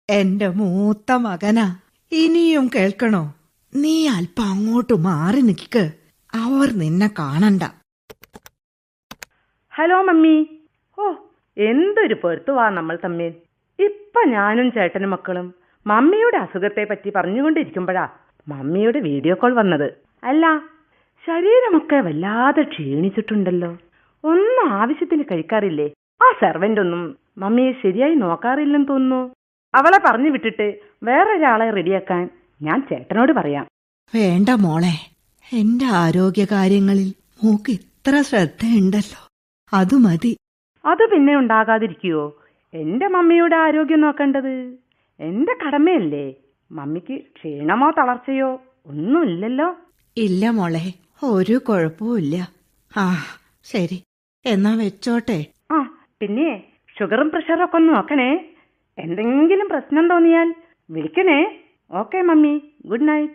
എന്റെ മൂത്ത മകനാ. ഇനിയും കേൾക്കണോ? നീ അല്പം അങ്ങോട്ട് മാറി നിൽക്ക്. അവർ നിന്നെ കാണണ്ട. Hello mummy. ഓ എന്തൊരു പൊരുത്തുവാ നമ്മൾ തമ്മിൽ. ഇപ്പൊ ഞാനും ചേട്ടനും മക്കളും മമ്മിയുടെ അസുഖത്തെ പറ്റി പറഞ്ഞുകൊണ്ടിരിക്കുമ്പോഴാ മമ്മിയുടെ വീഡിയോ കോൾ വന്നത്. അല്ല ശരീരമൊക്കെ വല്ലാതെ ക്ഷീണിച്ചിട്ടുണ്ടല്ലോ. ഒന്നും ആവശ്യത്തിന് കഴിക്കാറില്ലേ? ആ സെർവന്റ് ഒന്നും മമ്മിയെ ശരിയായി നോക്കാറില്ലെന്ന് തോന്നുന്നു. അവളെ പറഞ്ഞു വിട്ടിട്ട് വേറൊരാളെ റെഡിയാക്കാൻ ഞാൻ ചേട്ടനോട് പറയാം. വേണ്ട മോളെ എന്റെ ആരോഗ്യകാര്യങ്ങളിൽ മൂക്ക് ഇത്ര ശ്രദ്ധയുണ്ടല്ലോ. അത് മതി. അത് പിന്നെ ഉണ്ടാകാതിരിക്കുവോ? എന്റെ മമ്മിയുടെ ആരോഗ്യം നോക്കേണ്ടത്? എന്റെ കടമയല്ലേ? മമ്മിക്ക് ക്ഷീണമോ തളർച്ചയോ ഒന്നുമില്ലല്ലോ. ഇല്ല മോളെ ഒരു കുഴപ്പവുമില്ല ആ ശരി. എന്നാ വെച്ചോട്ടെ. ആ പിന്നെ ഷുഗറും പ്രഷറും ഒക്കെ ഒന്ന് നോക്കണേ. എന്തെങ്കിലും പ്രശ്നം തോന്നിയാൽ വിളിക്കണേ. Okay mummy. Good night.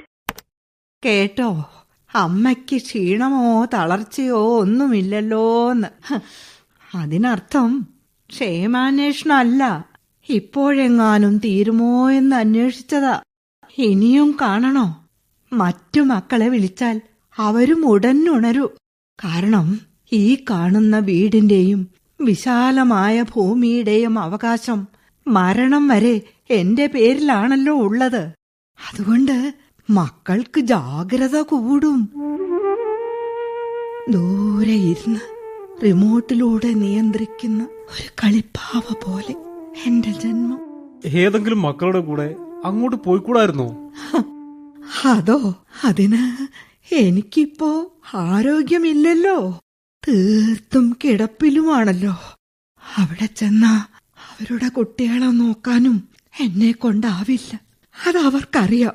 കേട്ടോ അമ്മയ്ക്ക് ക്ഷീണമോ തളർച്ചയോ ഒന്നുമില്ലല്ലോന്ന്. അതിനർത്ഥം ക്ഷേമാന്വേഷണമല്ല ഇപ്പോഴെങ്ങാനും തീരുമോ എന്ന് അന്വേഷിച്ചതാ. ഇനിയും കാണണോ? മറ്റു മക്കളെ വിളിച്ചാൽ അവരും ഉടനുണരൂ. കാരണം ഈ കാണുന്ന വീടിന്റെയും വിശാലമായ ഭൂമിയുടെയും അവകാശം മരണം വരെ എന്റെ പേരിലാണല്ലോ ഉള്ളത്. അതുകൊണ്ട് മക്കൾക്ക് ജാഗ്രത കൂടും. ദൂരെ ഇരുന്ന് റിമോട്ടിലൂടെ നിയന്ത്രിക്കുന്ന ഒരു കളിപ്പാവ പോലെ എന്റെ ജന്മം. ഏതെങ്കിലും മക്കളുടെ കൂടെ അങ്ങോട്ട് പോയിക്കൂടായിരുന്നോ? അതോ? അതിന് എനിക്കിപ്പോ ആരോഗ്യമില്ലല്ലോ. തീർത്തും കിടപ്പിലുമാണല്ലോ. അവിടെ ചെന്ന അവരുടെ കുട്ടികളെ നോക്കാനും എന്നെ കൊണ്ടാവില്ല. അതവർക്കറിയാം.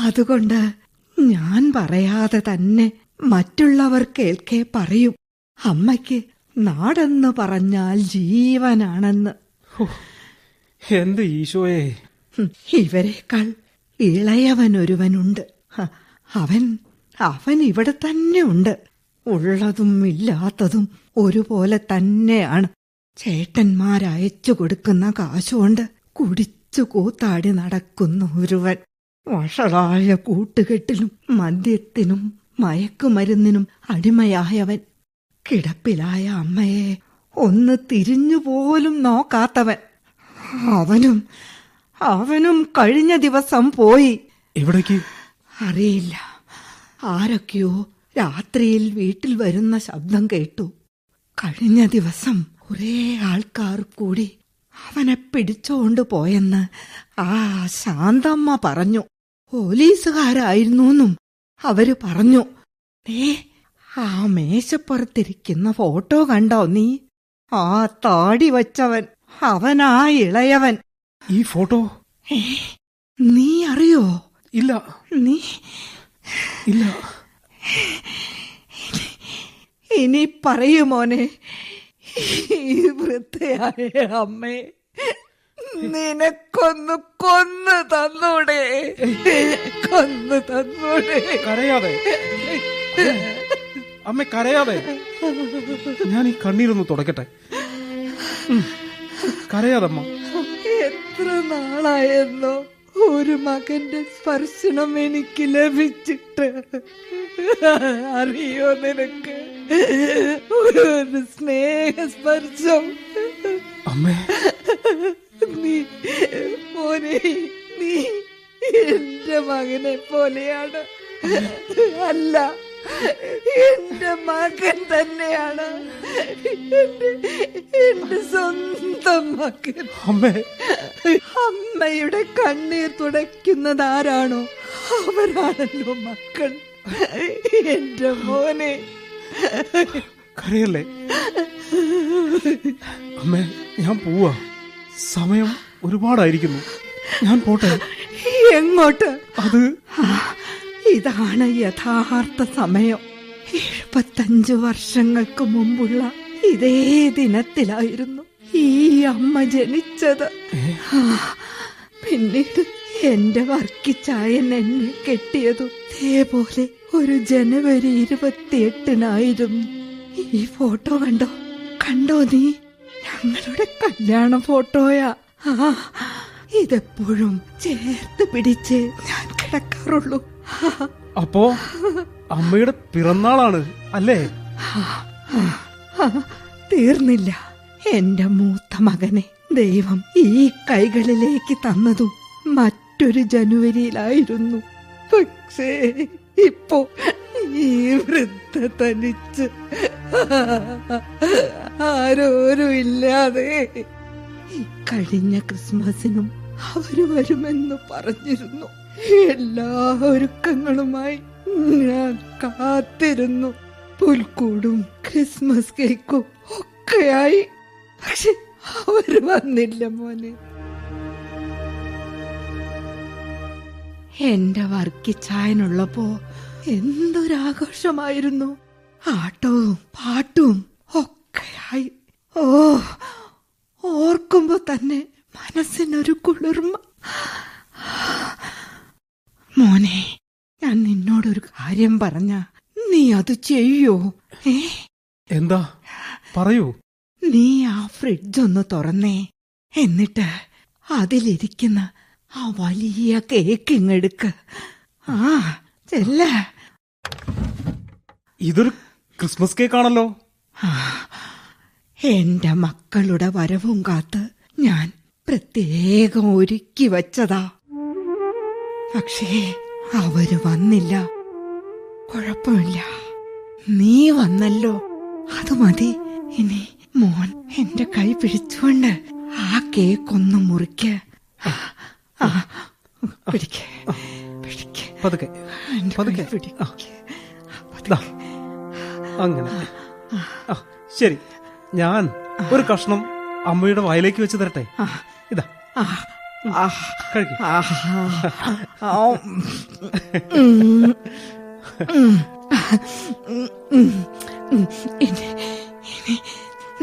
അതുകൊണ്ട് ഞാൻ പറയാതെ തന്നെ മറ്റുള്ളവർ കേൾക്കേ പറയും. അമ്മയ്ക്ക് നാടെന്ന് പറഞ്ഞാൽ ജീവനാണെന്ന്. എന്ത് ഈശോയെ? ഇവരെക്കാൾ ഇളയവനൊരുവനുണ്ട്. ഒരുവനുണ്ട് അവൻ അവൻ ഇവിടെ തന്നെ ഉണ്ട് ഉള്ളതും ഇല്ലാത്തതും ഒരുപോലെ തന്നെയാണ്. ചേട്ടന്മാരയച്ചു കൊടുക്കുന്ന കാശുകൊണ്ട് കുടിച്ചു കൂത്താടി നടക്കുന്ന ഒരുവൻ. വഷളായ കൂട്ടുകെട്ടിലും മദ്യത്തിനും മയക്കുമരുന്നിനും അടിമയായവൻ. കിടപ്പിലായ അമ്മയെ ഒന്ന് തിരിഞ്ഞു പോലും നോക്കാത്തവൻ. അവനും അവനും കഴിഞ്ഞ ദിവസം പോയി. എവിടേക്ക്? അറിയില്ല. ആരൊക്കെയോ രാത്രിയിൽ വീട്ടിൽ വരുന്ന ശബ്ദം കേട്ടു. കഴിഞ്ഞ ദിവസം കുറെ ആൾക്കാർ കൂടി അവനെ പിടിച്ചുകൊണ്ട് പോയെന്ന് ആ ശാന്തമ്മ പറഞ്ഞു. പോലീസുകാരായിരുന്നെന്നും അവർ പറഞ്ഞു. ഏ ആ മേശപ്പുറത്തിരിക്കുന്ന ഫോട്ടോ കണ്ടോ നീ? ആ താടി വച്ചവൻ അവനാ ഇളയവൻ. ഈ ഫോട്ടോ? നീ അറിയോ? ഇല്ല. നീ ഇല്ല. ഇനി പറയൂ മോനെ ഈ വൃദ്ധയായ അമ്മേ നിനക്കൊന്ന് കൊന്നു തന്നൂടെ? കൊന്നു തന്നൂടെ? കരയാതെ. അമ്മ കരയാതെ. ഞാൻ ഈ കണ്ണീരൊന്ന് തുടക്കട്ടെ കരയാതമ്മ. എത്ര നാളായെന്നോ ഒരു മകന്റെ സ്പർശനം എനിക്ക് ലഭിച്ചിട്ട്. അറിയോ നിനക്ക്? ഒരു സ്നേഹസ്പർശം. അമ്മേ. നീ മോനെ നീ എന്റെ മകനെ പോലെയാണ്. അല്ല എന്റെ മകൻ തന്നെയാണ്. എന്റെ സ്വന്തം മകൻ. അമ്മേ. അമ്മയുടെ കണ്ണീർ തുടയ്ക്കുന്നത് ആരാണോ അവരാണല്ലോ മക്കൾ. എന്റെ മോനെ. കരയല്ലേ? അമ്മേ ഞാൻ പോവാ. സമയം ഒരുപാടായിരിക്കുന്നു. ഞാൻ പോട്ടെ. എങ്ങോട്ട്? അത് ഇതാണ് യഥാർത്ഥ സമയം. എഴുപത്തഞ്ച് വർഷങ്ങൾക്ക് മുമ്പുള്ള ഇതേ ദിനത്തിലായിരുന്നു ഈ അമ്മ ജനിച്ചത്. പിന്നീട് എന്റെ വർക്കിച്ചായൻ എന്നെ കെട്ടിയതും ഇതേപോലെ ഒരു ജനുവരി ഇരുപത്തിയെട്ടിനായിരുന്നു. ഈ ഫോട്ടോ കണ്ടോ? കണ്ടോ നീ? ഞങ്ങളുടെ കല്യാണ ഫോട്ടോയാ. ആ ഇതെപ്പോഴും ചേർത്ത് പിടിച്ച് ഞാൻ കിടക്കാറുള്ളൂ. അപ്പോ അമ്മയുടെ പിറന്നാളാണ് അല്ലേ? തീർന്നില്ല. എന്റെ മൂത്ത മകനെ ദൈവം ഈ കൈകളിലേക്ക് തന്നതും മറ്റൊരു ജനുവരിയിലായിരുന്നു. പക്ഷേ ഇപ്പോ ഈ വൃദ്ധ തനിച്ച് ആരോരും ഇല്ലാതെ കഴിഞ്ഞ ക്രിസ്മസിനും അവർ വരുമെന്ന് പറഞ്ഞിരുന്നു. എല്ലാ ഒരുക്കങ്ങളുമായി ഞാൻ കാത്തിരുന്നു. പുൽക്കൂടും ക്രിസ്മസ് കേക്കും ഒക്കെയായി. പക്ഷെ അവർ വന്നില്ല മോനെ. എന്റെ വർക്കിച്ചായനുള്ളപ്പോ എന്തൊരാഘോഷമായിരുന്നു. ആട്ടവും പാട്ടും ഒക്കെയായി. ഓ ഓർക്കുമ്പോ തന്നെ മനസ്സിനൊരു കുളിർമ. മോനെ ഞാൻ നിന്നോടൊരു കാര്യം പറഞ്ഞ നീ അത് ചെയ്യോ? ഏ? എന്താ? പറയൂ. നീ ആ ഫ്രിഡ്ജ് ഒന്ന് തുറന്നേ. എന്നിട്ട് അതിലിരിക്കുന്ന ആ വലിയ കേക്ക് ഇങ്ങെടുക്ക്. ആ ചെല്ല. ഇതൊരു ക്രിസ്മസ് കേക്കാണല്ലോ. ആണല്ലോ എന്റെ മക്കളുടെ വരവും കാത്ത് ഞാൻ പ്രത്യേകം ഒരുക്കി വച്ചതാ. പക്ഷേ അവർ വന്നില്ല. കുഴപ്പമില്ല. നീ വന്നല്ലോ. അത് മതി. ഇനി മോൻ എന്റെ കൈ പിടിച്ചുകൊണ്ട് ആ കേക്ക് ഒന്ന് മുറിക്ക പിടിക്ക് പിടിക്ക്. പതുക്കെ പതുക്കെ. അങ്ങനെ. ശരി. ഞാൻ ഒരു കഷ്ണം അമ്മയുടെ വായിലേക്ക് വെച്ച് തരട്ടെ? ഇതാ.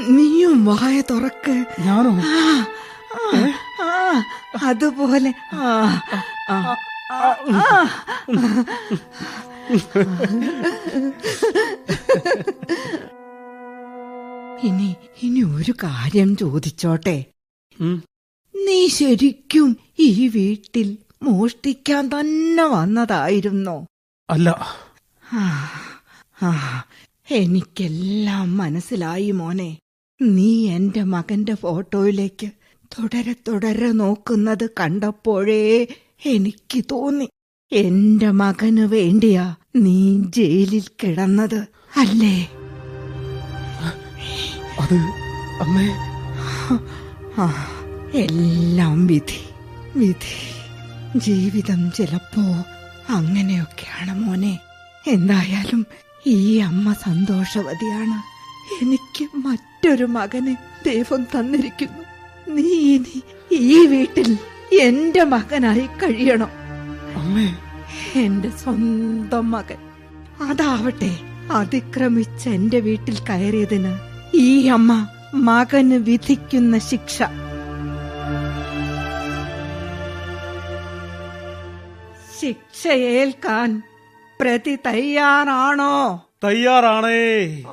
നീയും വായ തുറക്ക് ഞാനോ അതുപോലെ. ഇനി ഇനി ഒരു കാര്യം ചോദിച്ചോട്ടെ. നീ ശരിക്കും ഈ വീട്ടിൽ മോഷ്ടിക്കാൻ തന്നെ വന്നതായിരുന്നോ? അല്ല. എനിക്കെല്ലാം മനസ്സിലായി മോനെ. നീ എന്റെ മകന്റെ ഫോട്ടോയിലേക്ക് തുടരെ തുടരെ നോക്കുന്നത് കണ്ടപ്പോഴേ എനിക്ക് തോന്നി. എന്റെ മകന് വേണ്ടിയാ നീ ജയിലിൽ കിടന്നത് അല്ലേ? അത് അമ്മേ. ആ, എല്ലാം വിധി വിധി. ജീവിതം ചിലപ്പോ അങ്ങനെയൊക്കെയാണ് മോനെ. എന്തായാലും ഈ അമ്മ സന്തോഷവതിയാണ്. എനിക്ക് മറ്റൊരു മകനെ ദൈവം തന്നിരിക്കുന്നു. നീ ഇനി ഈ വീട്ടിൽ എന്റെ മകനായി കഴിയണം. അമ്മേ. എന്റെ സ്വന്തം മകൻ. അതാവട്ടെ അതിക്രമിച്ച എന്റെ വീട്ടിൽ കയറിയതിന് ഈ അമ്മ മകന് വിധിക്കുന്ന ശിക്ഷ. ശിക്ഷയേൽക്കാൻ പ്രതി തയ്യാറാണോ? തയ്യാറാണേ.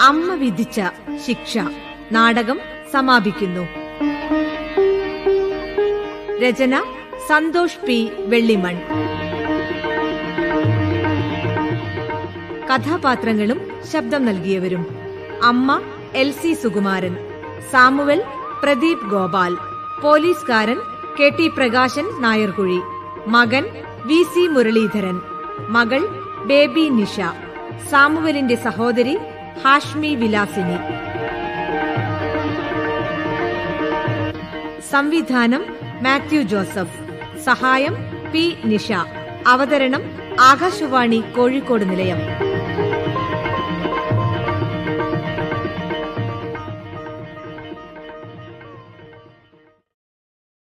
അമ്മ വിധിച്ച ശിക്ഷ നാടകം സമാപിക്കുന്നു. രചന സന്തോഷ് പി വെള്ളിമൺ. കഥാപാത്രങ്ങളും ശബ്ദം നൽകിയവരും അമ്മ L C Sukumaran Samuel Pradeep Gopal പോലീസുകാരൻ കെ ടി പ്രകാശൻ നായർകുഴി മകൻ വി സി മുരളീധരൻ മകൾ ബേബി നിഷ സാമുവലിന്റെ സഹോദരി ഹാഷ്മി വിലാസിനി. സംവിധാനം മാത്യു ജോസഫ്. സഹായം പി നിഷ അവതരണം ആകാശവാണി കോഴിക്കോട് നിലയം